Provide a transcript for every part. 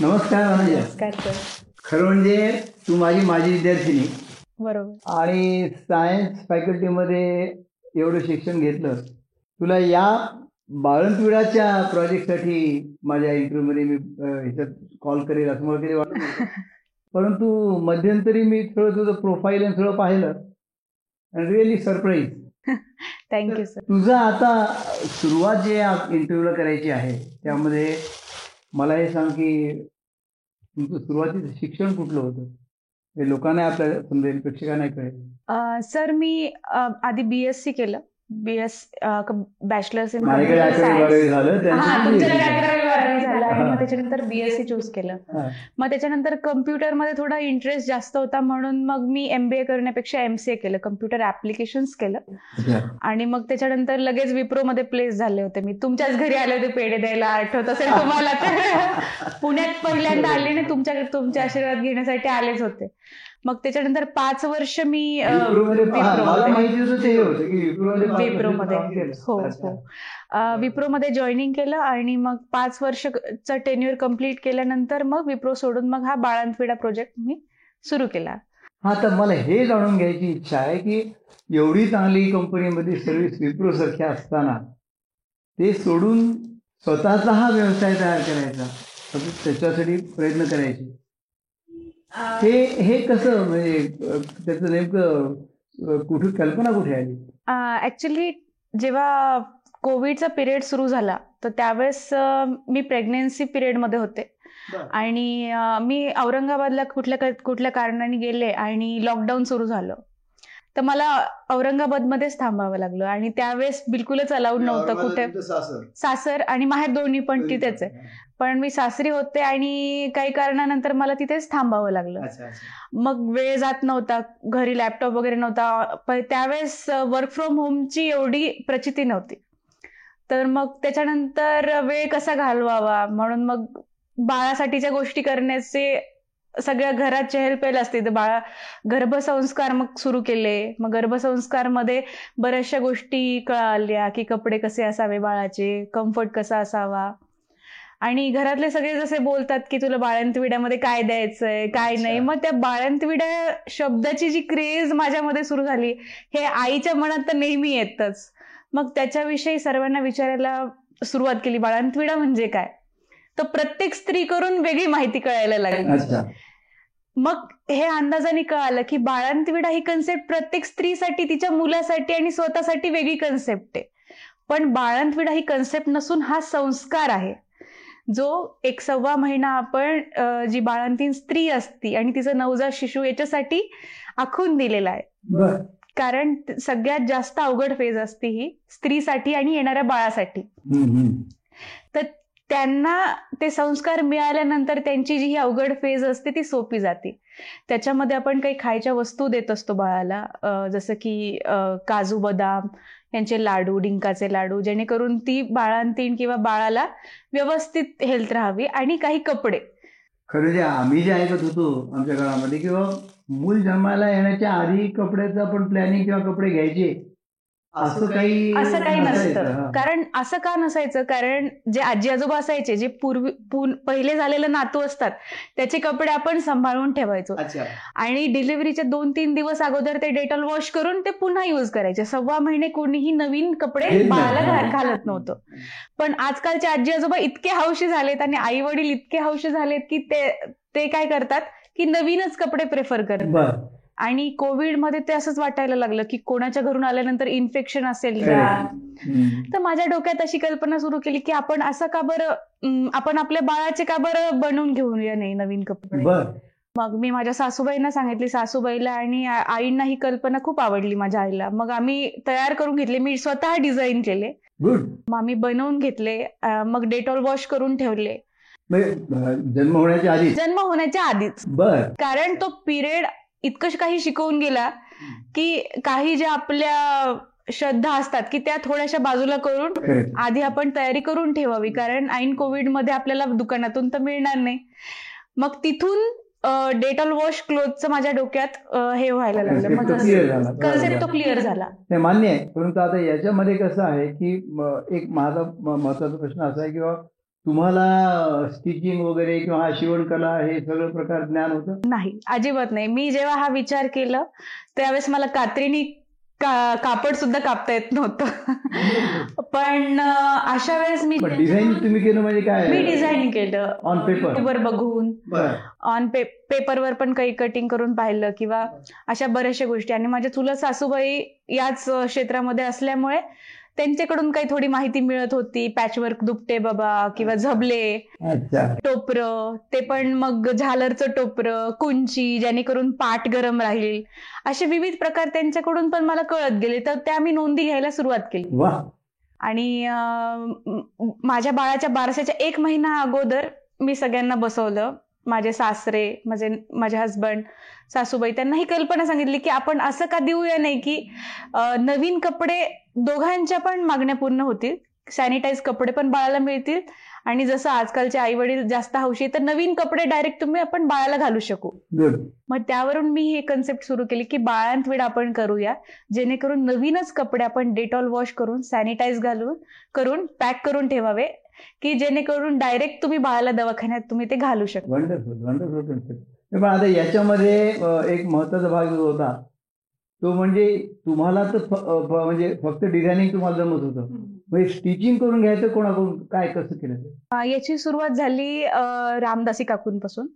नमस्कार नमस्कार खरं म्हणजे तू माझी माझी विद्यार्थिनी. बरोबर. आणि सायन्स फॅकल्टीमध्ये एवढं शिक्षण घेतलं. तुला या बाळंतविडाच्या प्रोजेक्टसाठी माझ्या इंटरव्ह्यूमध्ये मी ह्याच्यात कॉल करेल असं मला कधी वाटत. परंतु मध्यंतरी मी थोडं तुझं प्रोफाईल आणि सगळं पाहिलं. आणि रिअली सरप्राईज थँक्यू सर तुझं आता सुरुवात जे इंटरव्ह्यूला करायची आहे त्यामध्ये मला हे सांग की तुमचं सुरुवातीचं शिक्षण कुठलं होतं? हे लोकांना आपल्या समजेल प्रेक्षकांना कळेल. सर मी आधी बीएससी केलं. बीएस बॅचलर्स इन झालं झालं आणि. मग त्याच्यानंतर बीएससी चूज केलं. मग त्याच्यानंतर कम्प्युटरमध्ये थोडा इंटरेस्ट जास्त होता म्हणून मग मी एमबीए करण्यापेक्षा एमसीए केलं. कम्प्युटर ऍप्लिकेशन्स केलं. आणि मग त्याच्यानंतर लगेच विप्रोमध्ये प्लेस झाले होते मी. तुमच्याच घरी आले होते पेढे द्यायला आठवत असेल तुम्हाला तर. पुण्यात पहिल्यांदा आले आणि तुमच्याकडे तुमचे आशीर्वाद घेण्यासाठी आलेच होते. मग त्याच्यानंतर पाच वर्ष मी होतं ते हे. हो. विप्रोमध्ये जॉईनिंग केलं आणि मग पाच वर्षचा टेन्युअर कंप्लीट केल्यानंतर मग विप्रो सोडून मग हा बाळंतविडा प्रोजेक्ट मी सुरू केला. हा तर मला हे जाणून घ्यायची इच्छा आहे की एवढी चांगली कंपनीमध्ये सर्व्हिस विप्रो सारख्या असताना ते सोडून स्वतःचा हा व्यवसाय तयार करायचा त्याच्यासाठी प्रयत्न करायचे. हे हे कसं म्हणजे त्याचं नेमकं कुठे कल्पना कुठे आली? ऍक्च्युली जेव्हा कोविडचा पिरियड सुरू झाला तर त्यावेळेस मी प्रेग्नेन्सी पिरियडमध्ये होते. आणि मी औरंगाबादला कुठल्या कुठल्या कारणाने गेले आणि लॉकडाऊन सुरू झालं. तर मला औरंगाबादमध्येच थांबावं लागलं आणि त्यावेळेस बिलकुलच अलाउड नव्हतं कुठे. सासर. आणि माहेर दोन्ही पण तिथेच आहे. पण मी सासरी होते आणि काही कारणानंतर मला तिथेच थांबावं लागलं. मग वेळ जात नव्हता घरी लॅपटॉप वगैरे नव्हता. पण त्यावेळेस वर्क फ्रॉम होमची एवढी प्रचिती नव्हती. तर मग त्याच्यानंतर वेळ कसा घालवावा? म्हणून मग बाळासाठीच्या गोष्टी करण्याचे सगळ्या घरात चहलपहल असते. तर बाळा गर्भसंस्कार मग सुरू केले. मग गर्भसंस्कारमध्ये बऱ्याचशा गोष्टी कळाल्या की कपडे कसे असावे बाळाचे कम्फर्ट कसा असावा. आणि घरातले सगळे जसे बोलतात की तुला बाळंतविड्यामध्ये काय द्यायचंय काय नाही. मग त्या बाळंतविड्या शब्दाची जी क्रेज माझ्यामध्ये सुरू झाली हे आईच्या मनात तर नेहमी येतच. मग त्याच्याविषयी सर्वांना विचारायला सुरुवात केली बाळंतविडा म्हणजे काय? तर प्रत्येक स्त्री करून वेगळी माहिती कळायला लागली. मग हे अंदाजाने कळालं की बाळंतविडा ही कन्सेप्ट प्रत्येक स्त्रीसाठी तिच्या मुलासाठी आणि स्वतःसाठी वेगळी कन्सेप्ट आहे. पण बाळंतविडा ही कन्सेप्ट नसून हा संस्कार आहे. जो एक सव्वा महिना आपण जी बाळंतीण स्त्री असती आणि तिचं नवजात शिशु याच्यासाठी आखून दिलेला आहे. कारण सगळ्यात जास्त अवघड फेज असते ही स्त्रीसाठी आणि येणाऱ्या बाळासाठी. तर त्यांना ते संस्कार मिळाल्यानंतर त्यांची जी ही अवघड फेज असते ती सोपी जाते. त्याच्यामध्ये आपण काही खायच्या वस्तू देत असतो बाळाला. जसं की काजू बदाम यांचे लाडू डिंकाचे लाडू जेणेकरून ती बाळांतीण किंवा बाळाला व्यवस्थित हेल्थ राहावी आणि काही कपडे. खरं जे आम्ही जे ऐकत होतो आमच्या काळामध्ये किंवा मूल जन्माला येण्याच्या आधी कपड्याचं आपण प्लॅनिंग किंवा कपडे घ्यायचे असं काही असं काही नसायचं, नसतं. कारण असं का नसायचं? कारण जे आजी आजोबा असायचे जे पूर्वी पून- पहिले झालेले नातू असतात त्याचे कपडे आपण सांभाळून ठेवायचो. अच्छा. आणि डिलिव्हरीचे दोन तीन दिवस अगोदर ते डेटॉल वॉश करून ते पुन्हा युज करायचे. सव्वा महिने कोणीही नवीन कपडे. बाळाला. घालत नव्हतं. पण आजकालचे आजी आजोबा इतके हौशी झालेत आणि आई वडील इतके हौशी झालेत की ते ते काय करतात? की नवीनच कपडे प्रेफर करतात. आणि कोविडमध्ये ते असंच वाटायला लागलं की कोणाच्या घरून आल्यानंतर इन्फेक्शन असेल का. तर माझ्या डोक्यात अशी कल्पना सुरू केली की आपण असं का बरं आपण आपल्या बाळाचे का बरं बनवून घेऊया नाही नवीन कपडे? मग मी माझ्या सासूबाईंना सांगितली सासूबाईला आणि आईंना ही कल्पना खूप आवडली माझ्या आईला. मग आम्ही तयार करून घेतले मी स्वतः डिझाईन केले. मग आम्ही बनवून घेतले मग डेटॉल वॉश करून ठेवले. जन्म होण्याच्या आधी जन्म होण्याच्या आधीच. बर. कारण तो पिरियड इतकं काही शिकवून गेला की काही ज्या आपल्या श्रद्धा असतात की त्या थोड्याशा बाजूला करून. आधी आपण तयारी करून ठेवावी. कारण ऐन कोविडमध्ये आपल्याला दुकानातून तर मिळणार नाही. मग तिथून डेटॉल वॉश क्लोथचं माझ्या डोक्यात हे व्हायला लागलं. कन्सेप्ट तो क्लिअर झाला. नाही मान्य आहे. परंतु आता याच्यामध्ये कसं आहे की एक माझा महत्त्वाचा प्रश्न असा आहे की बाबा तुम्हाला स्टिचिंग वगैरे किंवा शिवणकला हे सगळं प्रकार ज्ञान होतं? नाही अजिबात नाही. मी जेव्हा हा विचार केलं त्यावेळेस मला कात्रीनी का कापड सुद्धा कापता येत नव्हतं. पण अशा वेळेस मी डिझाईन तुम्ही केलं म्हणजे मी काय डिझाईन केलं. ऑन पेपर वर बघून. ऑन पे पेपरवर पण काही कटिंग करून पाहिलं किंवा अशा बऱ्याचशा गोष्टी. आणि माझ्या चुलत सासूबाई याच क्षेत्रामध्ये असल्यामुळे त्यांच्याकडून काही थोडी माहिती मिळत होती. पॅचवर्क दुपटे बाबा किंवा झबले टोपरं ते पण मग झालरचं टोपरं कुंची जेणेकरून पाठ गरम राहील. असे विविध प्रकार त्यांच्याकडून पण मला कळत गेले तर त्या मी नोंदी घ्यायला सुरुवात केली. आणि माझ्या बाळाच्या बारशाच्या एक महिना अगोदर मी सगळ्यांना बसवलं. माझे सासरे माझे माझे हस्बंड सासूबाई त्यांना ही कल्पना सांगितली की आपण असं का देऊया नाही की नवीन कपडे दोघांच्या पण मागण्या पूर्ण होतील. सॅनिटाईज कपडे पण बाळाला मिळतील. आणि जसं आजकालचे आई वडील जास्त हौशी तर नवीन कपडे डायरेक्ट तुम्ही आपण बाळाला घालू शकू. मग त्यावरून मी हे कन्सेप्ट सुरू केली की बाळांतविड आपण करूया. जेणेकरून नवीनच कपडे आपण डेटॉल वॉश करून सॅनिटाईज घालून करून पॅक करून ठेवावे. की जेणेकरून डायरेक्ट तुम्ही बाळाला दवाखान्यात तुम्ही ते घालू शकता. वंडरफुल वंडरफुल कन्सेप्ट पण आता याच्यामध्ये एक महत्त्वाचा भाग जो होता तो म्हणजे तुम्हाला तर म्हणजे फक्त डिझायनिंग तुम्हाला जमत होतं. म्हणजे स्टिचिंग करून घ्यायचं कोणाकडून काय कसं केलं याची सुरुवात झाली रामदासी काकूंपासून.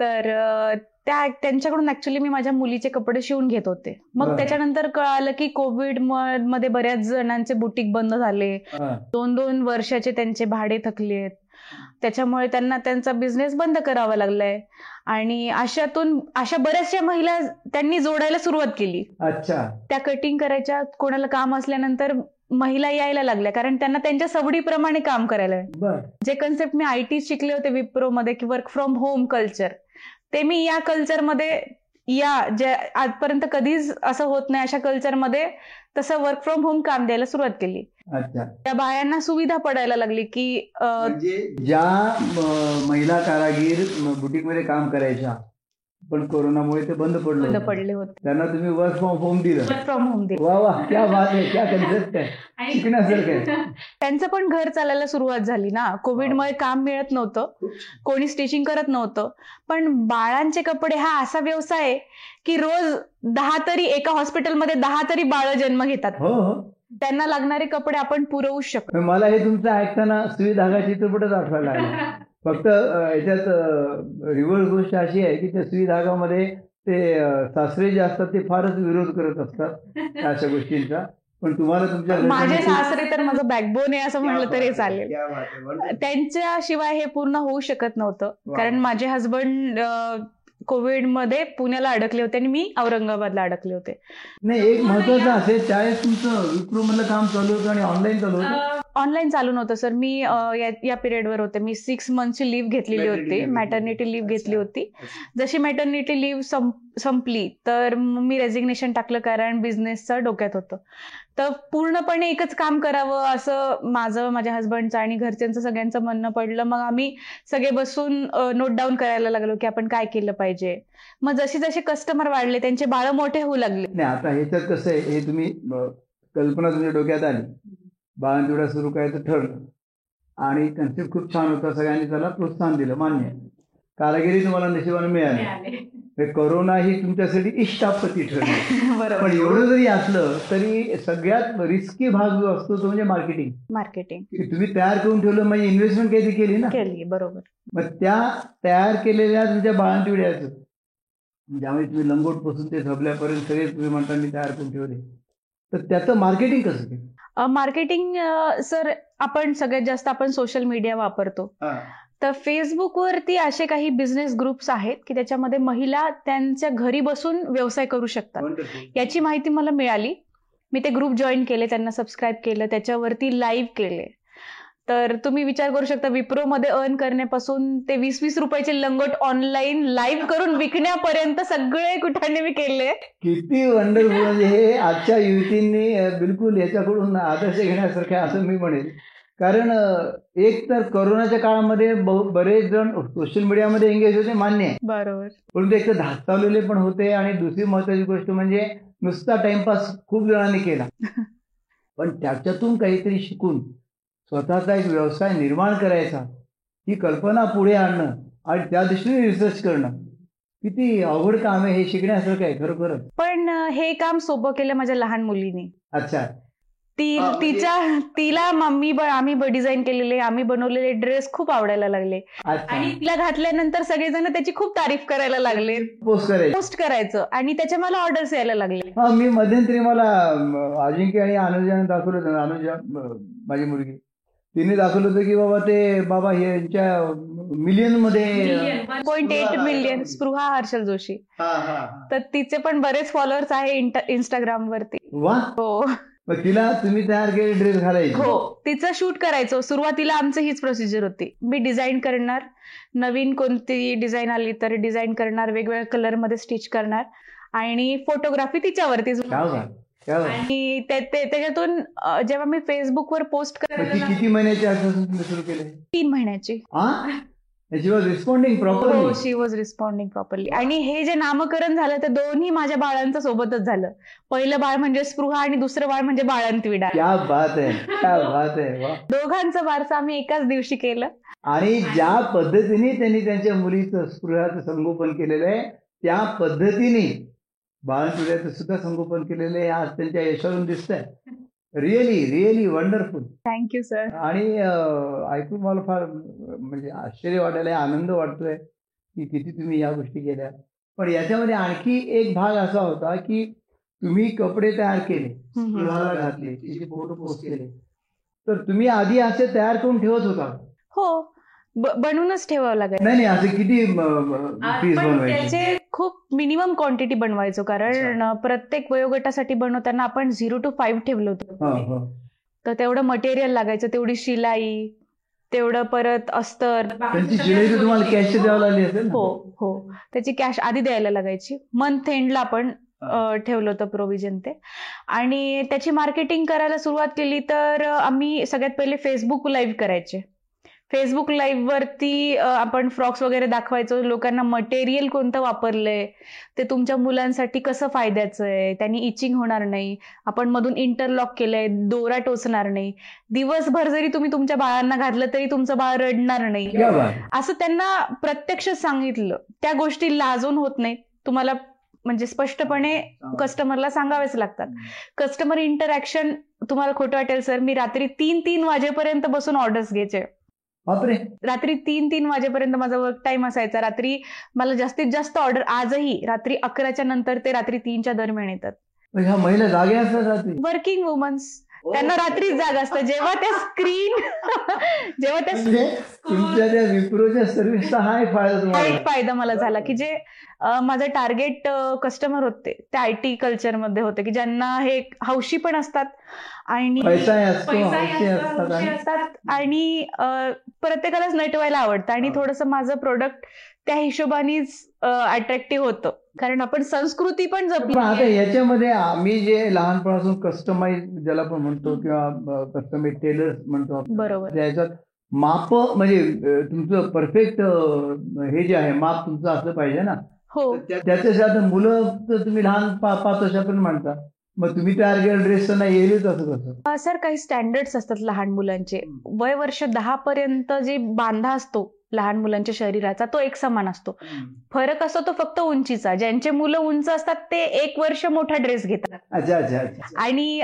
तर त्या त्यांच्याकडून ऍक्च्युली मी माझ्या मुलीचे कपडे शिवून घेत होते. मग. त्याच्यानंतर कळालं की कोविडमध्ये बऱ्याच जणांचे बुटीक बंद झाले. दोन दोन वर्षाचे त्यांचे भाडे थकलेत त्याच्यामुळे त्यांना त्यांचा बिझनेस बंद करावा लागलाय. आणि अशातून अशा बऱ्याचशा महिला त्यांनी जोडायला सुरुवात केली. अच्छा. त्या कटिंग करायच्या कोणाला काम असल्यानंतर महिला यायला लागल्या कारण त्यांना त्यांच्या सवडीप्रमाणे काम करायला जे कन्सेप्ट मी आय टी शिकले होते विप्रो मध्ये की वर्क फ्रॉम होम कल्चर ते मी या कल्चरमध्ये या जे आजपर्यंत कधीच असं होत नाही अशा कल्चरमध्ये तसं वर्क फ्रॉम होम काम द्यायला सुरुवात केली. अच्छा. त्या बायांना सुविधा पडायला लागली की म्हणजे ज्या महिला कारागीर बुटीकमध्ये काम करायच्या पण कोरोनामुळे ते बंद पडलं बंद. पडले होते. त्यांना तुम्ही वर्क फ्रॉम होम दिलं. वर्क फ्रॉम होम दे वा वा क्या बात आहे क्या कन्सेप्ट आहे. शिकण्यासारखं आहे. त्यांचं पण घर चालायला सुरुवात झाली ना. कोविडमुळे काम मिळत नव्हतं. कोणी स्टिचिंग करत नव्हतं. पण बाळांचे कपडे हा असा व्यवसाय आहे की रोज दहा तरी एका हॉस्पिटलमध्ये दहा तरी बाळ जन्म घेतात. हो हो. त्यांना लागणारे कपडे आपण पुरवूच शकतो. मला हे तुमचं ऐकताना सुई धागा चित्रपटच आठवायला लागला. फक्त याच्यात रिव्हर्स गोष्ट अशी आहे की त्या धागामध्ये ते सासरे जे असतात ते फारच विरोध करत असतात अशा गोष्टींचा पण तुम्हाला तुमच्या माझे सासरे तर माझं बॅकबोन आहे असं म्हटलं तरी चालेल wonderful. त्यांच्याशिवाय हे पूर्ण होऊ शकत नव्हतं. कारण माझे हस्बंड कोविडमध्ये पुण्याला अडकले होते आणि मी औरंगाबादला अडकले होते. नाही एक महत्वाचं असेल त्यावेळेस तुमचं विप्रो मधलं काम चालू होतं आणि ऑनलाईन चालू होतं? ऑनलाईन चालू नव्हतं सर मी या- या पिरियडवर होते. मी सिक्स मंथची लिव्ह घेतलेली Maternity होती. leave. मॅटर्निटी लिव्ह घेतली. होती. जशी मॅटर्निटी लिव्ह संपली तर मी रेझिग्नेशन टाकलं कारण बिझनेसचं डोक्यात होतं. तर पूर्णपणे एकच काम करावं असं माझं माझ्या हस्बंडचं आणि घरच्यांचं सगळ्यांचं म्हणणं पडलं. मग आम्ही सगळे बसून नोट डाऊन करायला लागलो की आपण काय केलं पाहिजे. मग जसे जसे कस्टमर वाढले त्यांचे बाळं मोठे होऊ लागले. नाही आता ह्याच्यात कसं आहे हे तुम्ही कल्पना तुमच्या डोक्यात आली. बाळंतिवडा सुरू करायचं ठरलं. आणि कन्सेप्ट खूप छान होता सगळ्यांनी त्याला प्रोत्साहन दिलं मान्य. कारागिरी तुम्हाला नशिबाने मिळाली. करोना ही तुमच्यासाठी इष्टापती ठरली. बरोबर. पण एवढं जरी असलं तरी सगळ्यात रिस्की भाग जो असतो तो म्हणजे मार्केटिंग मार्केटिंग तुम्ही तयार करून ठेवलं म्हणजे इन्व्हेस्टमेंट काहीतरी केली ना? केली बरोबर. मग त्या तयार केलेल्या तुमच्या बाळंतिवड्याचं ज्यामध्ये तुम्ही लंगोटपासून ते झबल्यापर्यंत सगळे तुम्ही म्हणता मी तयार करून ठेवले. तर त्याचं मार्केटिंग कसं केलं? मार्केटिंग सर आपण सगळ्यात जास्त आपण सोशल मीडिया वापरतो. तर फेसबुकवरती असे काही बिझनेस ग्रुप्स आहेत की त्याच्यामध्ये महिला त्यांच्या घरी बसून व्यवसाय करू शकतात. याची माहिती मला मिळाली. मी ते ग्रुप जॉईन केले त्यांना सबस्क्राईब केलं त्याच्यावरती लाईव्ह केले. तर तुम्ही विचार करू शकता विप्रोमध्ये अर्न करण्यापासून ते वीस वीस रुपयाचे लंगोट ऑनलाईन लाईव्ह करून विकण्यापर्यंत सगळे कुठाने मी केले. किती वंडरफुल म्हणजे हे आजच्या युवतींनी बिलकुल याच्याकडून आदर्श घेण्यासारखं असं मी म्हणेल कारण एक तर कोरोनाच्या काळामध्ये बरेच जण सोशल मीडियामध्ये एंगेज होते मान्य आहे. बरोबर. परंतु एक तर धास्तावलेले पण होते आणि दुसरी महत्वाची गोष्ट म्हणजे नुसता टाइमपास खूप जणांनी केला. पण त्याच्यातून काहीतरी शिकून स्वतःचा एक व्यवसाय निर्माण करायचा ही कल्पना पुढे आणणं आणि त्या दृष्टीने रिसर्च करणं किती अवघड काम आहे हे शिकण्यासारखं आहे खरोखरच. पण हे काम सोपं केलं माझ्या लहान मुलीने. अच्छा. ती म्हणजे- तिच्या तिला मम्मी ब- आम्ही डिझाईन केलेले आम्ही बनवलेले ड्रेस खूप आवडायला लागले. आणि तिला घातल्यानंतर सगळेजण त्याची खूप तारीफ करायला लागले. पोस्ट करायची. पोस्ट करायचं. आणि त्याच्या मला ऑर्डर्स यायला लागले. हा मी मध्यंतरी मला अजिंक्य आणि अनुजाने दाखवलं होतं. अनुजा माझी मुलगी. तिने दाखवलं होतं की बाबा ते बाबा हे यांच्या मिलियनमध्ये point eight million Spruha Harshal Joshi. हा, हा. तर तिचे पण बरेच फॉलोअर्स आहे इंस्टाग्राम वरती. वा. हो. मग तिला तुम्ही तयार केलेले ड्रेस घालायचे. हो तिचं शूट करायचं. सुरुवातीला आमचं हीच प्रोसिजर होती. मी डिझाईन करणार. नवीन कोणती डिझाईन आली तर डिझाईन करणार वेगवेगळ्या कलरमध्ये स्टिच करणार. आणि फोटोग्राफी तिच्यावरतीच बात आणि ते- ते- त्याच्यातून जेव्हा मी फेसबुकवर पोस्ट मग ती करायला किती महिन्याची केले? तीन महिन्याची. She was responding properly she was responding properly आणि हे जे नामकरण झालं ते दोन्ही माझ्या बाळांचं सोबतच झालं. पहिलं बाळ म्हणजे स्पृहा आणि दुसरं बाळ म्हणजे बाळंतविडा क्या बात आहे क्या बात आहे वा. दोघांचं बारसं आम्ही एकाच दिवशी केलं. आणि ज्या पद्धतीने त्यांनी त्यांच्या मुलीचं स्पृहाचं संगोपन केलेलं आहे त्या पद्धतीने बाळंतुऱ्याचं सुद्धा संगोपन केलेलं आहे आज त्यांच्या यशावरून दिसतंय. Really really wonderful thank you sir आणि ऐकून मला फार म्हणजे आश्चर्य वाटायला आनंद वाटतोय की किती तुम्ही या गोष्टी केल्या. पण याच्यामध्ये आणखी एक भाग असा होता की तुम्ही कपडे तयार केले स्पृहाला घातले तिचे फोटो पोस्ट केले. तर तुम्ही आधी असे तयार करून ठेवत होता? हो. बनवूनच ठेवावं लागेल नाही नाही असे किती पीस बनवायचे? खूप मिनिमम क्वांटिटी बनवायचो. कारण प्रत्येक वयोगटासाठी बनवताना आपण झिरो टू फाईव्ह ठेवलं होतं. हो. तर तेवढं मटेरियल लागायचं तेवढी शिलाई तेवढं परत अस्तर? हो हो. त्याची कॅश आधी द्यायला लागायची. मंथ एंडला आपण ठेवलं होतं प्रोव्हिजन ते. आणि त्याची मार्केटिंग करायला सुरुवात केली तर आम्ही सगळ्यात पहिले फेसबुक लाईव्ह करायचे. फेसबुक लाईव्ह वरती आपण फ्रॉक्स वगैरे दाखवायचो. लोकांना मटेरियल कोणतं वापरलंय? ते तुमच्या मुलांसाठी कसं फायद्याचं आहे? त्यांनी इचिंग होणार नाही. आपण मधून इंटरलॉक केलंय. दोरा टोचणार नाही. दिवसभर जरी तुम्ही तुमच्या बाळांना घातलं तरी तुमचं बाळ रडणार नाही. असं त्यांना प्रत्यक्ष सांगितलं. त्या गोष्टी लाजून होत नाहीत. तुम्हाला म्हणजे स्पष्टपणे कस्टमरला सांगावेच लागतात. कस्टमर इंटरॅक्शन तुम्हाला खोटं वाटेल सर मी रात्री तीन तीन वाजेपर्यंत बसून ऑर्डर्स घ्यायचे. बापरे. रात्री तीन तीन वाजेपर्यंत माझा वर्क टाइम असायचा. रात्री मला जास्तीत जास्त ऑर्डर आजही रात्री अकराच्या नंतर ते रात्री तीनच्या दरम्यान येतात. ह्या महिला जागे असतात रात्री. वर्किंग वुमन्स त्यांना रात्रीच जाग असतं. जेव्हा त्या स्क्रीन जेव्हा त्या म्हणजे तुमच्या त्या विप्रोच्या सर्व्हिसचा हा एक फायदा हा तुम्हाला. एक फायदा मला झाला की जे माझं टार्गेट कस्टमर होते ते आय टी कल्चरमध्ये होते की ज्यांना हे हौशी पण असतात आणि असतात आणि प्रत्येकालाच नटवायला आवडतं आणि. थोडंसं माझं प्रोडक्ट त्या हिशोबानेच अट्रॅक्टिव्ह होतं. कारण आपण संस्कृती पण पण जपली आता. याच्यामध्ये आम्ही जे लहानपणापासून कस्टमाइज ज्याला आपण म्हणतो किंवा कस्टमाइज टेलर म्हणतो आपण बरोबर. त्याच्यात माप म्हणजे तुमचं परफेक्ट हे जे आहे माप तुमचं असलं पाहिजे ना. हो. त्याच्यासाठी मुलं तुम्ही लहान पाच वर्षापर्यंत म्हणता. मग तुम्ही तयार केलेलं ड्रेस त्यांना येईलच असं कसं? सर काही स्टँडर्ड्स असतात लहान मुलांचे. वय वर्ष दहा पर्यंत जे बांधा असतो लहान मुलांच्या शरीराचा तो एक समान असतो. फरक असतो तो फक्त उंचीचा. ज्यांचे मुलं उंच असतात ते एक वर्ष मोठा ड्रेस घेतात. अच्छा अच्छा अच्छा आणि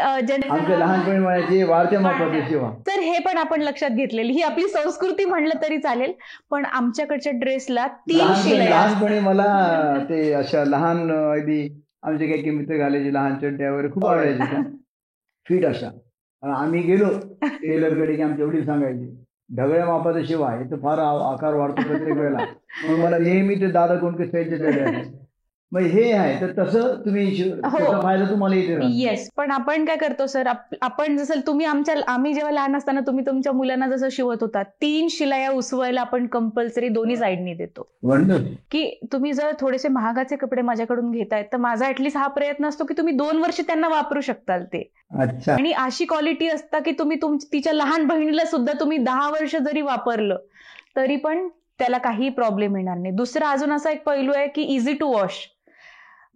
तर हे पण आपण लक्षात घेतलेली. ही आपली संस्कृती म्हणलं तरी चालेल. पण आमच्याकडच्या ड्रेसला तीन शिलाई. लहानपणी मला ते अशा लहान अगदी आमचे काही काही मित्र घालायचे लहान चड्ड्या वगैरे खूप आवडायचे फिट आणि आम्ही गेलो टेलरकडे की आमचे वडील सांगायचे ढगळ्या मापाचा शिवा आहे तर फार आकार वाढतो प्रत्येक वेळेला. मला नेहमी ते दादा कोणते स्टाईलचे आहेत मग हे आहे. तर तसं तुम्ही हो. तुम्हाला राहतो. येस पण आपण काय करतो सर? आप- आपण जसं तुम्ही आमच्या आम्ही जेव्हा लहान असताना तुम्ही तुमच्या मुलांना जसं शिवत होता तीन शिलाया उसवायला आपण कंपल्सरी दोन्ही साईडनी देतो. Wonderful. की तुम्ही जर थोडेसे महागाचे कपडे माझ्याकडून घेतायत तर माझा ऍटलीस्ट हा प्रयत्न असतो की तुम्ही दोन वर्ष त्यांना वापरू शकताल ते. अच्छा. आणि अशी क्वालिटी असता की तुम्ही तुम तिच्या लहान बहिणीला सुद्धा तुम्ही दहा वर्ष जरी वापरलं तरी पण त्याला काही प्रॉब्लेम येणार नाही. दुसरा अजून असा एक पैलू आहे की इझी टू वॉश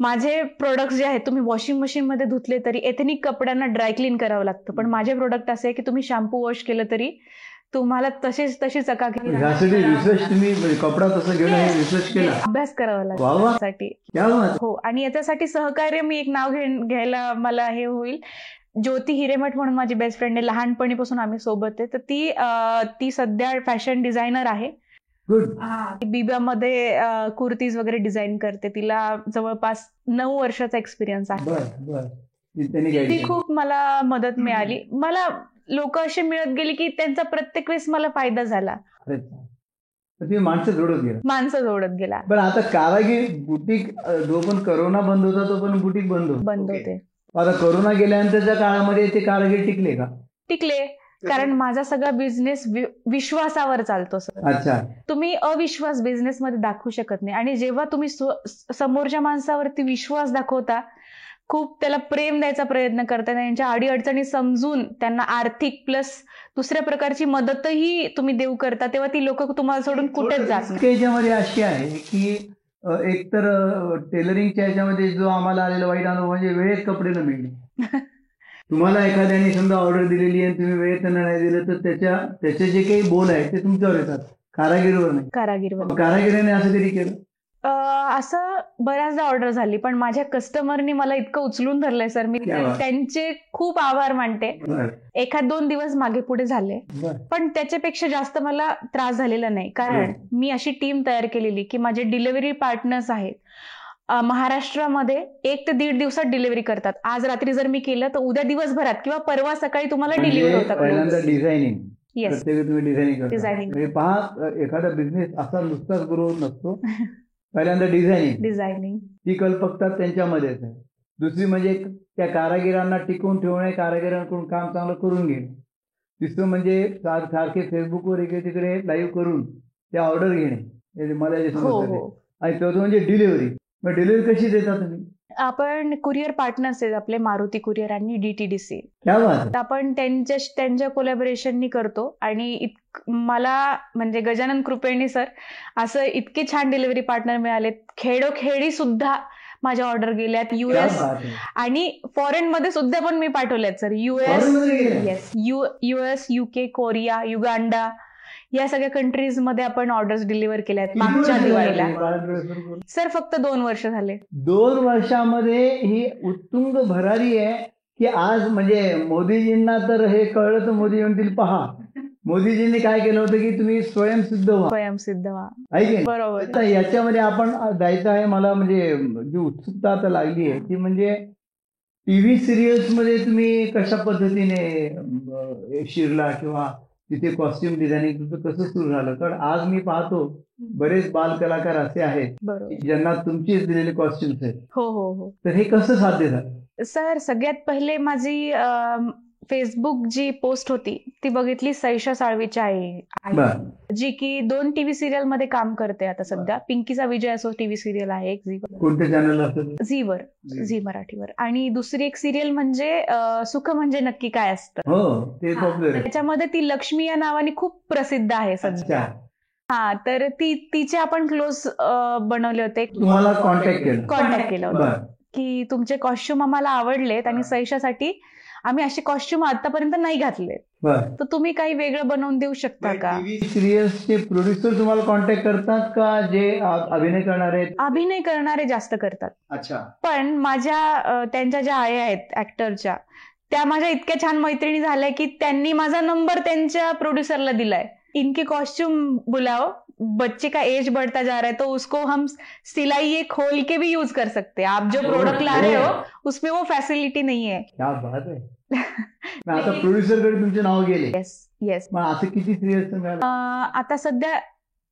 माझे प्रोडक्ट जे आहेत तुम्ही वॉशिंग मशीन मध्ये धुतले तरी एथेनिक कपड्यांना ड्राय क्लीन करावं लागतं. पण माझे प्रोडक्ट असे आहे की तुम्ही शॅम्पू वॉश केलं तरी तुम्हाला तशीच तशी तुम्ही म्हणजे कपडा केला. अभ्यास करावा लागतो हो आणि याच्यासाठी सहकार्य मी एक नाव घ्यायला मला हे होईल. ज्योती हिरेमठ म्हणून माझी बेस्ट फ्रेंड आहे. लहानपणीपासून आम्ही सोबत आहे. तर ती ती सध्या फॅशन डिझायनर आहे. बिब्यामध्ये कुर्तीज वगैरे डिझाईन करते. तिला जवळपास नऊ वर्षाचा एक्सपिरियन्स आहे. बर बर. ती खूप मला मदत मिळाली. मला लोक असे मिळत गेली की त्यांचा प्रत्येक वेळेस मला फायदा झाला. तुम्ही माणसं जोडत गेला. माणसं जोडत गेला. पण आता कारागीर बुटीक जो पण करोना बंद होता तो पण बुटीक बंद होत. बंद होते. आता करोना गेल्यानंतरच्या काळामध्ये ते कारागीर टिकले का? टिकले. कारण माझा सगळा बिझनेस विश्वासावर चालतो सर तुम्ही अविश्वास बिझनेस मध्ये दाखवू शकत नाही. आणि जेव्हा तुम्ही समोरच्या माणसावरती विश्वास दाखवता खूप त्याला प्रेम द्यायचा प्रयत्न करता त्यांच्या अडीअडचणी समजून त्यांना आर्थिक प्लस दुसऱ्या प्रकारची मदतही तुम्ही देऊ करता तेव्हा ती लोक तुम्हाला सोडून कुठेच जात नाही. इतकं याच्यामध्ये अशी आहे की एकतर टेलरिंगच्या याच्यामध्ये जो आम्हाला आलेला वाईट अनुभव म्हणजे वेळेत कपडे न मिळणे. तुम्हाला एखाद्याने समजा ऑर्डर दिलेली आहे तुम्ही वेळेत त्यांना नाही दिलं तर त्याच्या त्याचे जे काही बोल आहे ते तुमच्यावर येतात. कारागिरीवर नाही. कारागीर मग कारागिरीने असं कधी केलं? असं बऱ्याचदा ऑर्डर झाली पण माझ्या कस्टमरनी मला इतकं उचलून धरलंय सर मी. त्यांचे खूप आभार मानते. एखाद दोन दिवस मागे पुढे झाले. पण त्याच्यापेक्षा जास्त मला त्रास झालेला नाही. कारण मी अशी टीम तयार केलेली की माझे डिलिव्हरी पार्टनर्स आहेत. महाराष्ट्रामध्ये एक ते दीड दिवसात डिलिव्हरी करतात. आज रात्री जर मी केलं तर उद्या दिवसभरात किंवा परवा सकाळी तुम्हाला डिलिव्हरी म्हणजे पहिल्यांदा होतात डिझायनिंग. येस प्रत्येक तुम्ही डिझायनिंग करता. Designing. म्हणजे पहा एखादा बिझनेस असा नुसताच ग्रो नसतो. पहिल्यांदा डिझायनिंग डिझायनिंग ती कल्पकता त्यांच्यामध्येच आहे. दुसरी म्हणजे त्या कारागिरांना टिकवून ठेवणे कारागिरांकडून काम चांगलं करून घेणे. तिसरं म्हणजे सार- सारखे फेसबुकवर इकडे तिकडे लाईव्ह करून ते ऑर्डर घेणे. मला जे हो समजतं. हो. आणि चौथं म्हणजे डिलिव्हरी मग डिलिव्हरी कशी देता तुम्ही? आपण कुरिअर पार्टनर्स आहेत आपले मारुती कुरिअर आणि डीटीडीसी आपण त्यांच्या त्यांच्या कोलॅबोरेशननी करतो आणि मला म्हणजे गजानन कृपेनी सर असं इतके छान डिलिव्हरी पार्टनर मिळालेत. खेडोखेडी सुद्धा माझ्या ऑर्डर गेल्यात. युएस. आणि फॉरेन मध्ये सुद्धा पण मी पाठवल्यात sir US? Yes US UK Korea Uganda या सगळ्या कंट्रीजमध्ये आपण ऑर्डर्स डिलिव्हर केल्या आहेत मागच्या दिवाळीला. सुरू फक्त दोन वर्ष झाले. दोन वर्षामध्ये ही उत्तुंग भरारी आहे की आज म्हणजे मोदीजींना तर हे कळलं तर मोदी म्हणतील पहा मोदीजींनी काय केलं होतं की तुम्ही स्वयंसिद्ध व्हा. स्वयंसिद्ध व्हा? बरोबर. याच्यामध्ये आपण जायचं आहे मला म्हणजे जी उत्सुकता आता लागली आहे ती म्हणजे टीव्ही सिरियल्समध्ये तुम्ही कशा पद्धतीने शिरला किंवा तिथे कॉस्ट्युम डिझायनिंग तुमचं कसं सुरू झालं? कारण आज मी पाहतो बरेच बाल कलाकार असे आहेत ज्यांना तुमचीच दिलेले कॉस्ट्युम्स आहेत. हो हो हो. तर हे कसं साध्य झालं? सर सगळ्यात पहिले माझी फेसबुक जी पोस्ट होती ती बघितली सैशा साळवीच्या आई. आई, बर. जी की दोन टीव्ही सिरियलमध्ये काम करते आता सध्या. पिंकीचा विजय असो टीव्ही सिरियल आहे एक झी कोणत्या चॅनल असतं झीवर झी मराठीवर आणि दुसरी एक सिरियल म्हणजे सुख म्हणजे नक्की काय असतं? हो आहे. त्याच्यामध्ये ती लक्ष्मी या नावाने खूप प्रसिद्ध आहे सध्या. हा तर ती तिचे आपण क्लोज बनवले होते. तुम्हाला कॉन्टॅक्ट केलं. कॉन्टॅक्ट केलं होतं. की तुमचे कॉस्ट्युम आम्हाला आवडलेत आणि सैशासाठी आम्ही असे कॉस्ट्युम आतापर्यंत नाही घातले तर तुम्ही काही वेगळं बनवून देऊ शकता का? सिरियल्सचे प्रोड्युसर तुम्हाला कॉन्टॅक्ट करतात का? जे अभिनय करणारे? अभिनय करणारे जास्त करतात. अच्छा. पण माझ्या त्यांच्या ज्या आया आहेत ऍक्टरच्या त्या माझ्या इतक्या छान मैत्रिणी झाल्या की त्यांनी माझा नंबर त्यांच्या प्रोड्युसरला दिलाय. इनके कॉस्ट्यूम बुलाओ बच्चे का एज बढ़ता जा रहा है तो उसको हम सिलाई ये खोल के भी यूज कर सकते हैं। आप जो प्रोडक्ट ला रहे हो उसमें वो फैसिलिटी नहीं है। क्या बात आहे मग आता तुमचे नाव गेले. येस येस मग असं किती सिरियल्स आता सध्या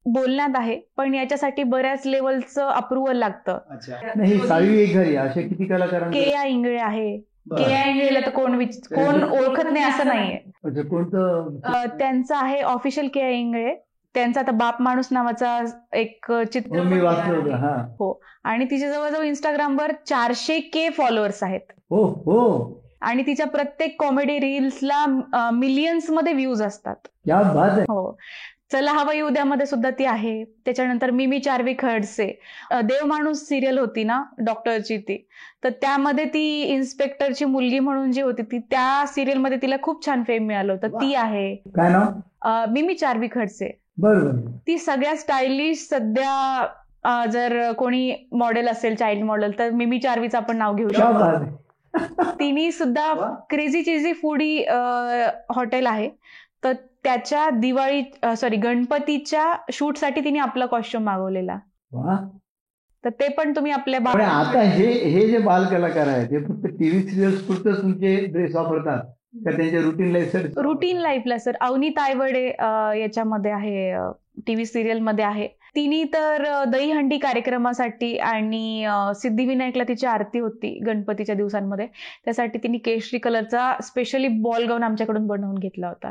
बोलण्यात आहे पण याच्यासाठी बऱ्याच लेवलचं अप्रुव्हल लागतं. नाही एक घरी अशा किती कलाकारांना के या इंगळे आहे. के या इंगळेला तर कोण कोण ओळखत नाही असं नाहीये. कोणतं? त्यांचं आहे ऑफिशियल के या इंगळे. त्यांचा आता बाप माणूस नावाचा एक हो, चित्र होतं हा. आणि तिचे जवळजवळ इंस्टाग्रामवर चारशे के फॉलोअर्स आहेत. हो हो. आणि तिच्या प्रत्येक कॉमेडी रील्सला मिलियन्समध्ये व्ह्यूज असतात. हो. चला हवाई उद्यामध्ये सुद्धा ती आहे. त्याच्यानंतर मिमी चार्वी खडसे. देव माणूस सिरियल होती ना डॉक्टरची ती. तर त्यामध्ये ती इन्स्पेक्टरची मुलगी म्हणून जी होती ती त्या सिरियलमध्ये तिला खूप छान फेम मिळालं होतं. ती आहे. काय मिमी चार्वी खडसे. ती सगळ्यात स्टायलिश सध्या जर कोणी मॉडेल असेल चाइल्ड मॉडेल तर मिमी चार्वीचं आपण नाव घेऊ शकतो. तिने सुद्धा. क्रेझी चिझी फूडी हॉटेल आहे. तर त्याच्या दिवाळी सॉरी गणपतीच्या शूटसाठी तिने आपला कॉस्ट्युम मागवलेला. तर ते पण तुम्ही आपल्या आता हे हे जे बाल कलाकार आहेत ते फक्त टीव्ही सिरियल्स पुरतच तुमचे ड्रेस वापरतात का त्यांच्या रुटीन लाईफ रुटीन लाईफला सर अवनी तायवडे याच्यामध्ये आहे टीव्ही सिरियलमध्ये आहे. तिने तर दहीहंडी कार्यक्रमासाठी आणि सिद्धिविनायकला तिची आरती होती गणपतीच्या दिवसांमध्ये. त्यासाठी तिने केशरी कलरचा स्पेशली बॉल गाऊन आमच्याकडून बनवून घेतला होता.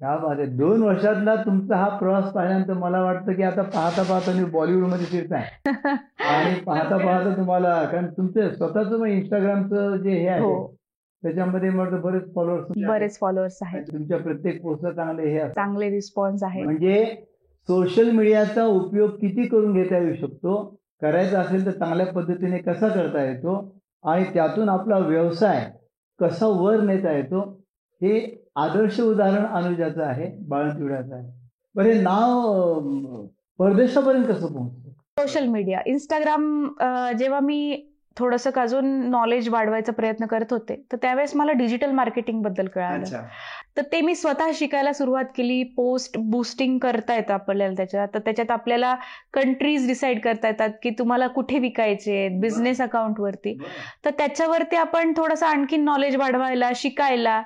क्या आहे. दोन वर्षातला तुमचा हा प्रवास पाहिल्यानंतर मला वाटतं की आता पाहता पाहता तुम्ही बॉलिवूडमध्ये फिरताय आणि पाहता पाहता तुम्हाला कारण तुमचं स्वतःच मग इंस्टाग्रामचं जे हे आहे हो. त्याच्यामध्ये म्हटलं बरेच फॉलोअर्स बरेच फॉलोअर्स आहेत. तुमच्या प्रत्येक पोस्टला चांगले हे चांगले रिस्पॉन्स आहे म्हणजे सोशल मीडियाचा उपयोग किती करून घेता येऊ शकतो? करायचा असेल तर चांगल्या पद्धतीने कसा करता येतो? आणि त्यातून आपला व्यवसाय कसा वर नेता येतो? हे आदर्श उदाहरण अनुजाचं आहे बाळंतिवड्याचं आहे. बरं हे नाव परदेशापर्यंत कसं पोहोचतं? सोशल मीडिया इंस्टाग्राम जेव्हा मी थोडंसं अजून नॉलेज वाढवायचा प्रयत्न करत होते. तर त्यावेळेस मला डिजिटल मार्केटिंगबद्दल कळालं. तर ते मी स्वतः शिकायला सुरुवात केली. पोस्ट बुस्टिंग करता येतं आपल्याला त्याच्यात. तर त्याच्यात आपल्याला कंट्रीज डिसाईड करता येतात की तुम्हाला कुठे विकायचे बिझनेस अकाउंटवरती तर त्याच्यावरती आपण थोडंसं आणखीन नॉलेज वाढवायला शिकायला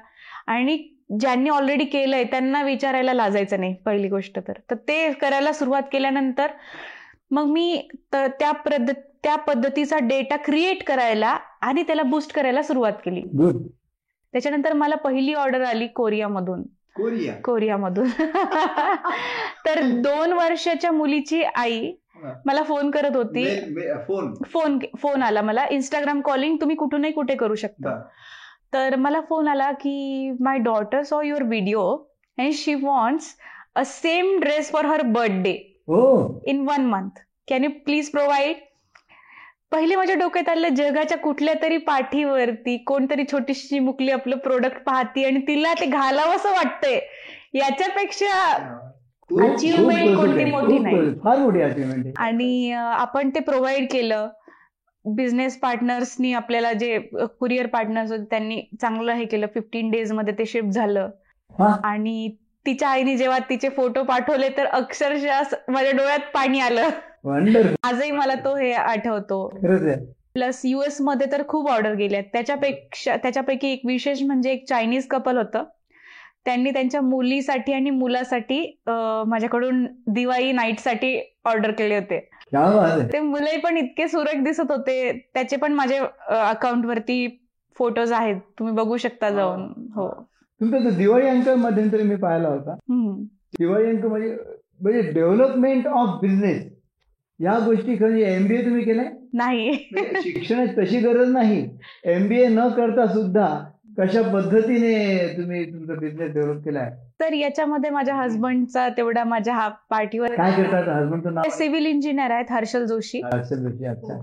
आणि ज्यांनी ऑलरेडी केलंय त्यांना विचारायला लाजायचं नाही पहिली गोष्ट तर. तर ते करायला सुरुवात केल्यानंतर मग मी त्या पद्धत त्या पद्धतीचा डेटा क्रिएट करायला आणि त्याला बूस्ट करायला सुरुवात केली. त्याच्यानंतर मला पहिली ऑर्डर आली कोरियामधून. कोरिया. कोरियामधून. तर दोन वर्षाच्या मुलीची आई मला फोन करत होती. फोन फोन फोन आला मला. इंस्टाग्राम कॉलिंग तुम्ही कुठूनही कुठे करू शकता. तर मला फोन आला की my daughter saw your video and she wants a same dress for her birthday in one month can you please provide पहिले माझ्या डोक्यात आलं जगाच्या कुठल्या तरी पाठीवरती कोणतरी छोटीशी मुकली आपलं प्रोडक्ट पाहती आणि तिला ते घालावं असं वाटतंय. याच्यापेक्षा खूप कोणती मोठी नाही. अचिव्हमेंट आणि आपण ते प्रोव्हाइड केलं. बिझनेस पार्टनर्सनी आपल्याला जे कुरिअर पार्टनर्स होते त्यांनी चांगलं हे केलं. फिफ्टीन डेजमध्ये ते शिफ्ट झालं. आणि तिच्या आईने जेव्हा तिचे फोटो पाठवले तर अक्षरशः माझ्या डोळ्यात पाणी आलं. आजही मला तो हे आठवतो. प्लस युएसमध्ये तर खूप ऑर्डर गेल्या त्याच्यापेक्षा त्याच्यापैकी एक विशेष म्हणजे एक चायनीज कपल होतं. त्यांनी त्यांच्या मुलीसाठी आणि मुलासाठी माझ्याकडून दिवाळी नाईटसाठी ऑर्डर केले होते. ते मुलंही पण इतके सुरेख दिसत होते. त्याचे पण माझे अकाउंट वरती फोटोज आहेत. तुम्ही बघू शकता जाऊन. हो. तुमचा तो दिवाळी अंक मध्यंतरी मी पाहिला होता. दिवाळी अंक म्हणजे म्हणजे डेव्हलपमेंट ऑफ बिझनेस या गोष्टी म्हणजे एमबीए तुम्ही केलाय? नाही म्हणजे शिक्षणाची तशी गरज नाही. एमबीए न करता सुद्धा कशा पद्धतीने तुम्ही तुमचा बिझनेस डेव्हलप केलाय? तर याच्यामध्ये माझ्या हस्बंडचा तेवढा माझ्या हा पार्टीवर काय करतात? नाव? सिव्हिल इंजिनियर आहेत हर्षल जोशी. हर्षल जोशी अच्छा.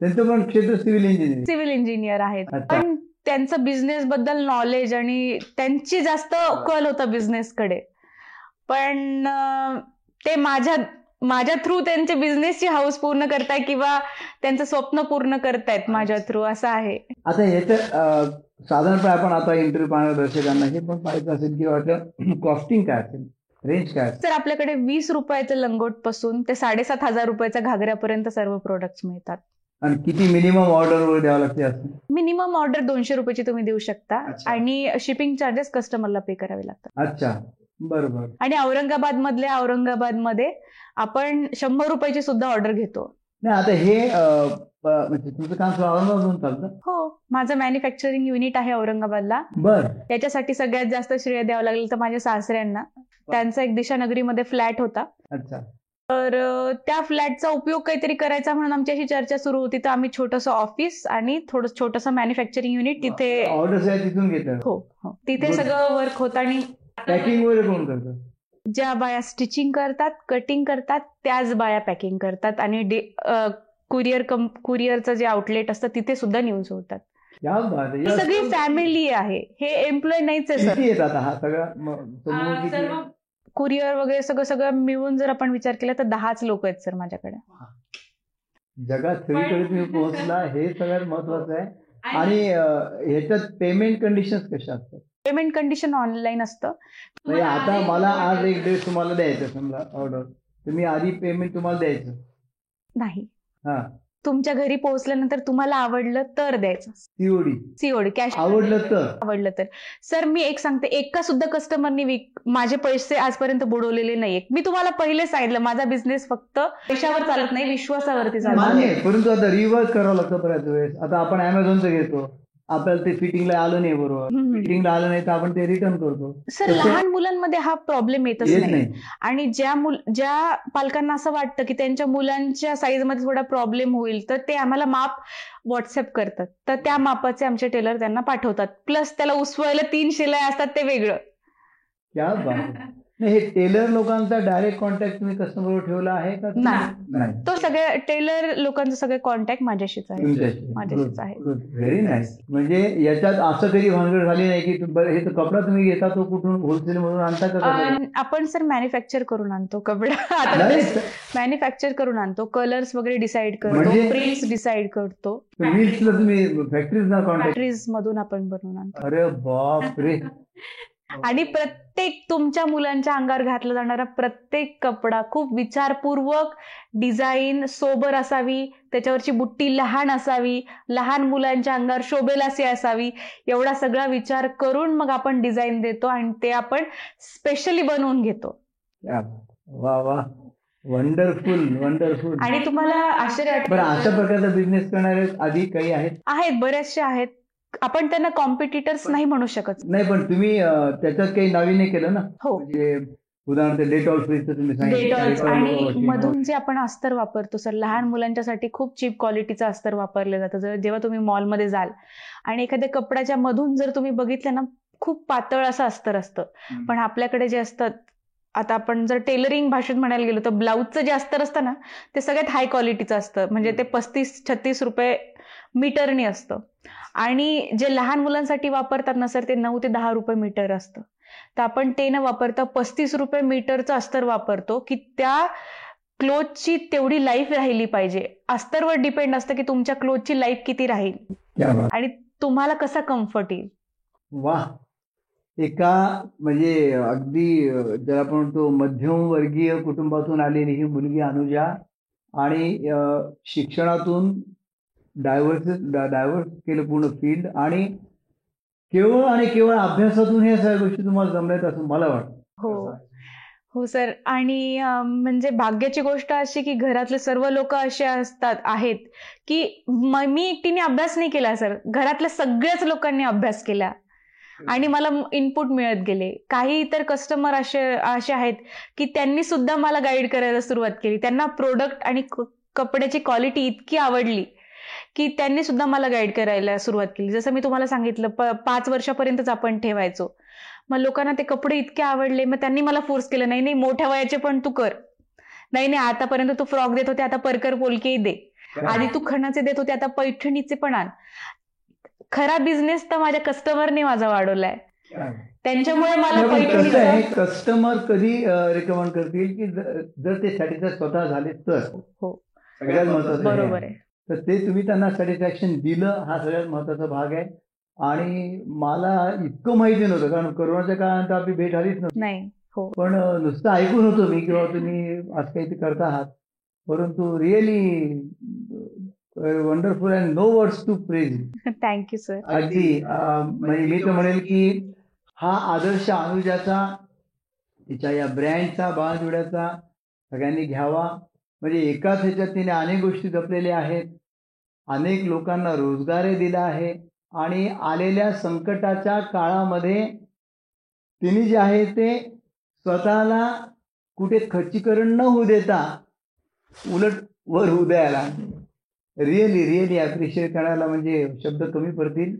त्यांचं पण क्षेत्र सिव्हिल इंजिनिअरिंग. सिव्हिल इंजिनियर आहेत. पण त्यांचं बिझनेस बद्दल नॉलेज आणि त्यांची जास्त कल होता बिझनेस कडे. पण ते माझ्या माझ्या थ्रू त्यांच्या बिझनेसची हाऊस पूर्ण करताय किंवा त्यांचं स्वप्न पूर्ण करतायत माझ्या थ्रू असं आहे. आता याचं अं, साधारणपणे आपण आता इंटरव्ह्यू पाहणाऱ्या दर्शकांना हे पण पाहायचं असेल की वाटलं कॉस्टिंग काय असेल? रेंज काय तर आपल्याकडे वीस रुपयाचं लंगोटपासून ते साडेसात हजार रुपयाच्या घागऱ्यापर्यंत सर्व प्रोडक्ट्स मिळतात. आणि किती मिनिमम ऑर्डर द्यावं लागते मिनिमम ऑर्डर दोनशे रुपयाची तुम्ही देऊ शकता. आणि शिपिंग चार्जेस कस्टमरला पे करावे लागतात. अच्छा. बरं बरं. आणि औरंगाबाद मधल्या औरंगाबादमध्ये आपण शंभर रुपयाची सुद्धा ऑर्डर घेतो. आता हे म्हणजे तुमचं काम औरंगाबादून चालतं? हो माझं मॅन्युफॅक्चरिंग युनिट आहे औरंगाबादला. बर. याच्यासाठी सगळ्यात जास्त श्रेय द्यावं लागेल तर माझ्या सासऱ्यांना. त्यांचा एक दिशानगरीमध्ये फ्लॅट होता. अच्छा. तर त्या फ्लॅटचा उपयोग काहीतरी करायचा म्हणून आमची अशी चर्चा सुरू होती. तर आम्ही छोटंसं ऑफिस आणि थोडं छोटंसं मॅन्युफॅक्चरिंग युनिट तिथे ऑर्डर्स आहे तिथून घेतात हो हो. तिथे. सगळं वर्क होतं आणि पॅकिंग वगैरे कोण करतं? ज्या बाया स्टिचिंग करतात कटिंग करतात त्याच बाया पॅकिंग करतात. आणि डे कुरिअर कम कुरिअरचं जे आउटलेट असतं तिथे सुद्धा नेऊन सोडतात. ही सगळी फॅमिली आहे. हे एम्प्लॉय नाहीच आहे सर हा? कुरिअर वगैरे सगळं सगळं मिळून जर आपण विचार केला तर दहाच लोक आहेत सर माझ्याकडे. जगात सगळीकडे तुम्ही पोहोचला हे सगळ्यात महत्वाचं आहे. आणि ह्याच्यात पेमेंट कंडिशन कशा असतात? पेमेंट कंडिशन ऑनलाईन असतं. म्हणजे आता मला आज एक ड्रेस तुम्हाला द्यायचा समजा ऑर्डर तुम्ही आधी पेमेंट तुम्हाला द्यायचं नाही. हा. तुमच्या घरी पोहोचल्यानंतर तुम्हाला आवडलं तर द्यायचं. सीओडी सीओडी कॅश आवडलं तर. आवडलं तर. सर मी एक सांगते एका सुद्धा कस्टमरनी विक माझे पैसे आजपर्यंत बुडवलेले नाहीये मी तुम्हाला पहिले सांगितलं माझा बिझनेस फक्त पैशावर चालत नाही विश्वासावरती चालतो. परंतु आता रिवर्स करावं लागतं बऱ्याच वेळेस. आता आपण अमेझॉनचं घेतो. आपल्याला ते फिटिंगला आलं नाही बरोबर. फिटिंगला आलं नाही तर आपण ते रिटर्न करतो. सर लहान मुलांमध्ये हा प्रॉब्लेम येतच येत नाही. आणि ज्या मुल ज्या पालकांना असं वाटतं की त्यांच्या मुलांच्या साईजमध्ये थोडा प्रॉब्लेम होईल तर ते आम्हाला माप व्हॉट्सअप करतात. तर त्या मापाचे आमचे टेलर त्यांना पाठवतात. प्लस त्याला उसवायला तीन शिलाई असतात ते वेगळं. हे टेलर लोकांचा डायरेक्ट कॉन्टॅक्ट तुम्ही कस्टमरवर ठेवला आहे का? नाही. तो सगळे टेलर लोकांचे सगळे कॉन्टॅक्ट माझ्याशीच आहे माझ्याशीच आहे. व्हेरी नाईस म्हणजे याच्यात असं कधी भानगड झाली नाही की हे तो कपडा तुम्ही घेता तो कुठून होलसेल मधून आणता का आपण सर मॅन्युफॅक्चर करून आणतो कपडा. मॅन्युफॅक्चर करून आणतो. कलर्स वगैरे डिसाईड करतो. म्हणजे- प्रिंट्स डिसाईड करतो. तुम्ही फॅक्टरीज मधून आपण बनवून आणतो. अरे बाप रे आणि प्रत्येक तुमच्या मुलांच्या अंगावर घातला जाणारा प्रत्येक कपडा खूप विचारपूर्वक डिझाईन सोबर असावी त्याच्यावरची बुट्टी लहान असावी लहान मुलांच्या अंगावर शोभेल अशी असावी एवढा सगळा विचार करून मग आपण डिझाईन देतो आणि ते आपण स्पेशली बनवून घेतो. वा वा. Wonderful wonderful. आणि तुम्हाला आश्चर्य अशा प्रकारचा बिझनेस करणारे आधी काही आहेत? आहेत बरेचसे आहेत. आपण त्यांना कॉम्पिटिटर्स नाही म्हणू शकत. नाही पण तुम्ही त्याच्यात काही नाविन्य केलं ना? हो. म्हणजे उदाहरणार्थ डेटॉल Dettol आणि. मधून जे आपण अस्तर वापरतो सर लहान मुलांच्यासाठी खूप चीप क्वालिटीचं अस्तर वापरलं जातं. जर जेव्हा तुम्ही मॉलमध्ये जाल आणि एखाद्या कपड्याच्या मधून जर तुम्ही बघितलं ना खूप पातळ असं अस्तर असतं. पण आपल्याकडे जे असतात आता आपण जर टेलरिंग भाषेत म्हणायला गेलो तर ब्लाऊजचं जे अस्तर असतं ना ते सगळ्यात हाय क्वालिटीचं असतं. म्हणजे ते पस्तीस छत्तीस रुपये मीटरनी असतं. आणि जे लहान मुलांसाठी वापरतात ना सर ते नऊ ते दहा रुपये मीटर असतं. तर आपण ते न वापरता पस्तीस रुपये मीटरचं अस्तर वापरतो की त्या क्लोथची तेवढी लाईफ राहिली पाहिजे. अस्तरवर डिपेंड असतं की तुमच्या क्लोथची लाईफ किती राहील. आणि तुम्हाला कसा कम्फर्ट येईल? वा एका म्हणजे अगदी ज्याला आपण म्हणतो मध्यमवर्गीय कुटुंबातून आलेली ही मुलगी अनुजा आणि शिक्षणातून डायव्हर्स डायव्हर्स केलं पूर्ण फील्ड आणि केवळ आणि केवळ अभ्यासातून ह्या सगळ्या गोष्टी तुम्हाला जमल्यात असं मला वाटतं. हो. हो सर. आणि म्हणजे भाग्याची गोष्ट अशी की घरातले सर्व लोक असे असतात आहेत की म- एकटीने अभ्यास नाही केला सर. घरातल्या सगळ्याच लोकांनी अभ्यास केला. आणि मला इनपुट मिळत गेले. काही इतर कस्टमर असे असे आहेत की त्यांनी सुद्धा मला गाईड करायला सुरुवात केली. त्यांना प्रोडक्ट आणि कपड्याची क्वालिटी इतकी आवडली की त्यांनी सुद्धा मला गाईड करायला सुरुवात केली. जसं मी तुम्हाला सांगितलं प पाच वर्षापर्यंतच आपण ठेवायचो. मग लोकांना ते कपडे इतके आवडले मग त्यांनी मला फोर्स केलं नाही नाही मोठ्या वयाचे पण तू कर. नाही नाही आतापर्यंत तू फ्रॉक देत होते आता परकर पोलके दे. आधी तू खणाचे देत होते आता पैठणीचे पण आण. खरा बिझनेस तर माझ्या कस्टमरने माझा वाढवलाय. त्यांच्यामुळे मला कस्टमर कधी रिकमेंड करतील की जर ते सॅटिस्फाय स्वतः झाले तर? हो. बरोबर आहे. तर ते तुम्ही त्यांना सॅटिस्फॅक्शन दिलं हा सगळ्यात महत्त्वाचा भाग आहे. आणि मला इतकं माहिती नव्हतं कारण कोरोनाच्या काळात आपली भेट झालीच नव्हती. नाही हो. पण नुसतं ऐकून होतो मी किंवा तुम्ही आज काही ते करता आहात. परंतु really wonderful and no words to praise thank you sir अगदी म्हणजे मी तर म्हणेल की हा आदर्श अनुजाचा तिच्या या ब्रँडचा बाळजुड्याचा सगळ्यांनी घ्यावा. म्हणजे एकाच ह्याच्यात तिने अनेक गोष्टी जपलेल्या आहेत. अनेक लोकांना रोजगारही दिला आहे. आणि आलेल्या संकटाच्या काळामध्ये तिने जे आहे ते स्वतःला कुठे खच्चीकरण न होऊ देता उलट वर होऊ द्यायला रिअली रिअली अप्रिशिएट करायला म्हणजे शब्द कमी पडतील.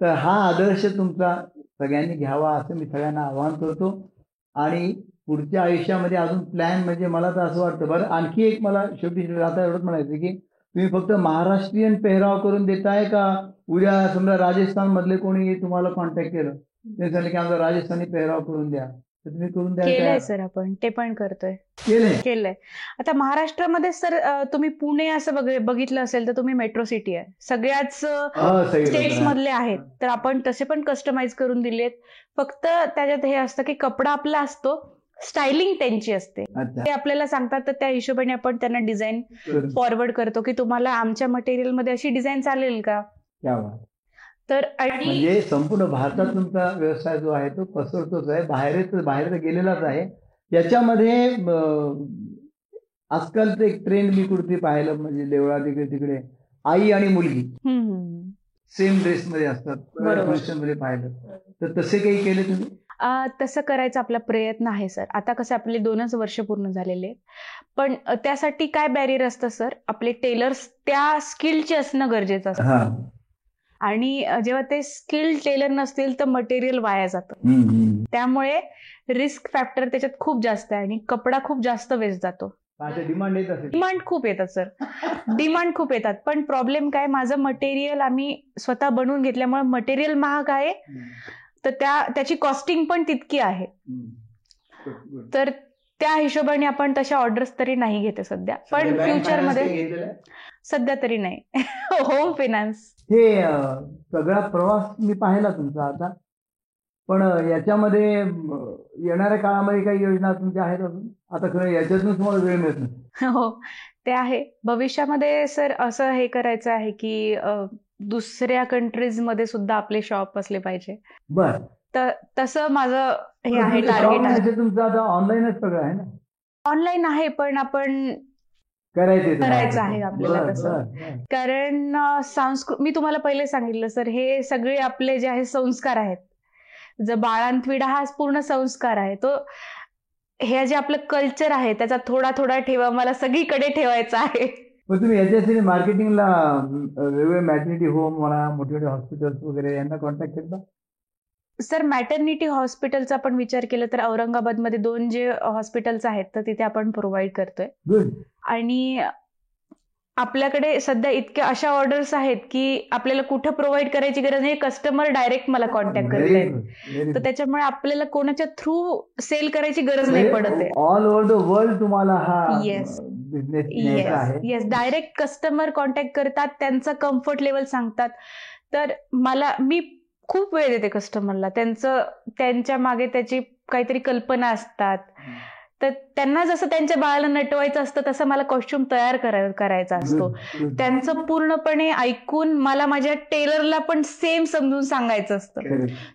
तर हा आदर्श तुमचा सगळ्यांनी घ्यावा असं मी सगळ्यांना आवाहन करतो. आणि पुढच्या आयुष्यामध्ये अजून प्लॅन म्हणजे मला तर असं वाटतं. बरं आणखी एक मला शेवटी आता एवढंच म्हणायचं की तुम्ही फक्त महाराष्ट्रीयन पेहराव करून देताय का? उद्या समजा राजस्थान मधले कोणी तुम्हाला कॉन्टॅक्ट केलं ते झालं की आमचा राजस्थानी पेहराव करून द्या. तर तुम्ही करून द्या सर आपण ते पण करतोय. केलंय? केलंय. आता महाराष्ट्रामध्ये सर तुम्ही पुणे असं बघ- बघितलं असेल तर तुम्ही मेट्रो सिटी आहे. सगळ्याच स्टेट्स. मधले आहेत. तर आपण तसे पण कस्टमाइज करून दिलेत. फक्त त्याच्यात हे असतं की कपडा आपला असतो स्टायलिंग त्यांची असते. ते आपल्याला सांगतात तर त्या हिशोबाने आपण त्यांना डिझाईन फॉरवर्ड करतो की तुम्हाला आमच्या मटेरियलमध्ये अशी डिझाईन चालेल का. तर आणि म्हणजे संपूर्ण भारतात तुमचा व्यवसाय जो आहे तो पसरतोच आहे. बाहेर बाहेर गेलेलाच आहे. याच्यामध्ये अं, आजकालचं एक ट्रेंड मी कुठे पाहिलं म्हणजे देवळा तिकडे तिकडे. आई आणि मुलगी. सेम ड्रेसमध्ये असतात. बरोबर. फंक्शनमध्ये पाहिलं. तर तसे काही केले तुम्ही? तसं करायचा आपला प्रयत्न आहे सर. आता कसं आपले दोनच वर्ष पूर्ण झालेले आहेत. पण त्यासाठी काय बॅरियर असतं सर? आपले टेलर्स त्या स्किलचे असणं गरजेचं असतं. हा. आणि जेव्हा ते स्किल टेलर नसतील तर मटेरियल वाया जातं. त्यामुळे रिस्क फॅक्टर त्याच्यात खूप जास्त आहे आणि कपडा खूप जास्त वेस्ट जातो. डिमांड डिमांड खूप येतात सर. डिमांड खूप येतात. पण प्रॉब्लेम काय? माझं मटेरियल आम्ही स्वतः बनवून घेतल्यामुळे मटेरियल महाग आहे. तर त्या त्याची कॉस्टिंग पण तितकी आहे. तर त्या हिशोबाने आपण तशा ऑर्डर्स तरी नाही घेते सध्या. पण सध्या bank फ्युचर finance मध्ये काही घेतलेलं? आहे? सध्या तरी नाही. होम फायनान्स हे सगळा प्रवास मी पाहिला तुमचा आता. पण याच्यामध्ये येणाऱ्या काळामध्ये काही योजना तुमच्या आहेत अजून? आता खरं याच्यातून तुम्हाला वेळ मिळत नाही. हो ते आहे. भविष्यामध्ये सर असं हे करायचं आहे की दुसऱ्या कंट्रीजमध्ये सुद्धा आपले शॉप असले पाहिजे. बर. तसं माझं हे आहे टार्गेट आहे. तुमचं आता ऑनलाईनच सगळं आहे ना? ऑनलाईन आहे पण आपण. करायचं आहे आपल्याला तसं. कारण संस्कृत मी तुम्हाला पहिले सांगितलं सर हे सगळे आपले जे आहे संस्कार आहेत. जर बाळांतविडा हा पूर्ण संस्कार आहे तो हे जे आपलं कल्चर आहे त्याचा थोडा थोडा ठेवा मला सगळीकडे ठेवायचा आहे. पण तुम्ही याच्यासाठी मार्केटिंगला वेगवेगळे मॅटर्निटी होम म्हणा मोठे मोठे हॉस्पिटल्स वगैरे यांना कॉन्टॅक्ट करता सर मॅटर्निटी हॉस्पिटलचा आपण विचार केला तर औरंगाबादमध्ये दोन जे हॉस्पिटल्स आहेत तर तिथे आपण प्रोव्हाइड करतोय. गुड आणि आपल्याकडे सध्या इतक्या अशा ऑर्डर्स आहेत की आपल्याला कुठं प्रोव्हाइड करायची गरज नाही कस्टमर डायरेक्ट मला कॉन्टॅक्ट करतायत. तर त्याच्यामुळे आपल्याला कोणाच्या थ्रू सेल करायची गरज नाही पडत आहे. ऑल ओव्हर द वर्ल्ड तुम्हाला हा Yes. Business yes yes direct customer contact करतात त्यांचं कम्फर्ट लेवल सांगतात. तर मला मी खूप वेळ देते कस्टमरला त्यांचं त्यांच्या मागे त्याची काहीतरी कल्पना असतात. तर त्यांना जसं त्यांच्या बाळाला नटवायचं असतं तसं मला कॉस्ट्युम तयार कराय करायचा असतो. त्यांचं पूर्णपणे ऐकून मला माझ्या टेलरला पण सेम समजून सांगायचं असतं.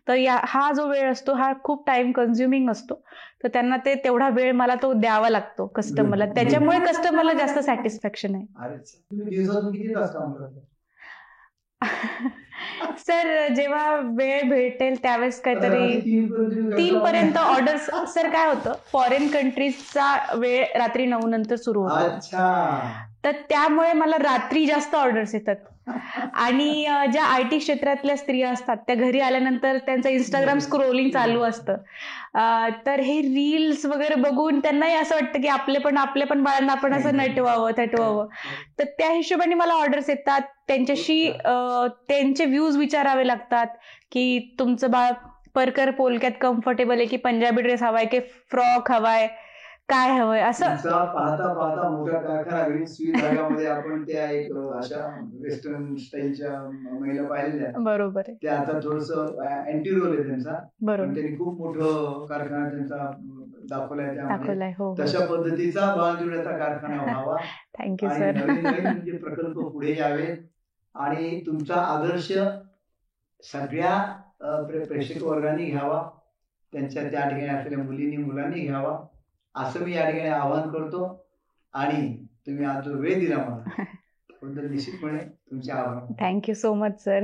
तर या हा जो वेळ असतो हा खूप टाइम कन्झ्युमिंग असतो तर त्यांना ते तेवढा वेळ मला तो द्यावा लागतो कस्टमरला. त्याच्यामुळे कस्टमरला जास्त सॅटिस्फॅक्शन आहे अरे, तुम्ही दिवसातून किती तास काम करता सर जेव्हा वेळ भेटेल त्यावेळेस काहीतरी तीन पर्यंत ऑर्डर्स सर काय होतं? फॉरेन कंट्रीजचा वेळ रात्री नऊ नंतर सुरू होतो. तर त्यामुळे मला रात्री जास्त ऑर्डर्स येतात. आणि ज्या आय टी क्षेत्रातल्या स्त्रिया असतात त्या घरी आल्यानंतर त्यांचं इंस्टाग्राम स्क्रोलिंग चालू असतं. तर हे रील्स वगैरे बघून त्यांनाही असं वाटतं की आपले पण आपले पण बाळांना आपण असं नटवावं थटवावं. तर त्या हिशोबाने मला ऑर्डर्स येतात. त्यांच्याशी त्यांचे व्ह्यूज विचारावे लागतात की तुमचं बाळ परकर पोलक्यात कम्फर्टेबल आहे की पंजाबी ड्रेस हवाय की फ्रॉक हवाय? काय हवंय? असं पाहता पाहता मोठा कारखाना स्वीट भागामध्ये आपण त्या एक अशा वेस्टर्न स्टाईलच्या महिला पाहिलेल्या. बरोबर आहे. त्या आता थोडस अँटी रोल आहे त्यांचा. बरोबर. त्यांनी खूप मोठं कारखाना त्यांचा दाखवलाय त्यामध्ये. दाखवलाय हो हो. तशा पद्धतीचा बाळजुड्याचा कारखाना व्हावा. थँक्यू सर म्हणजे प्रकल्प पुढे यावे आणि तुमचा आदर्श सगळ्या प्रेक्षक वर्गाने घ्यावा. त्यांच्या त्या ठिकाणी असलेल्या मुलींनी मुलांनी घ्यावा. असं मी या ठिकाणी आवाहन करतो. आणि तुम्ही आज जो वेळ दिला मला निश्चितपणे तुमचे आभार. Thank you so much sir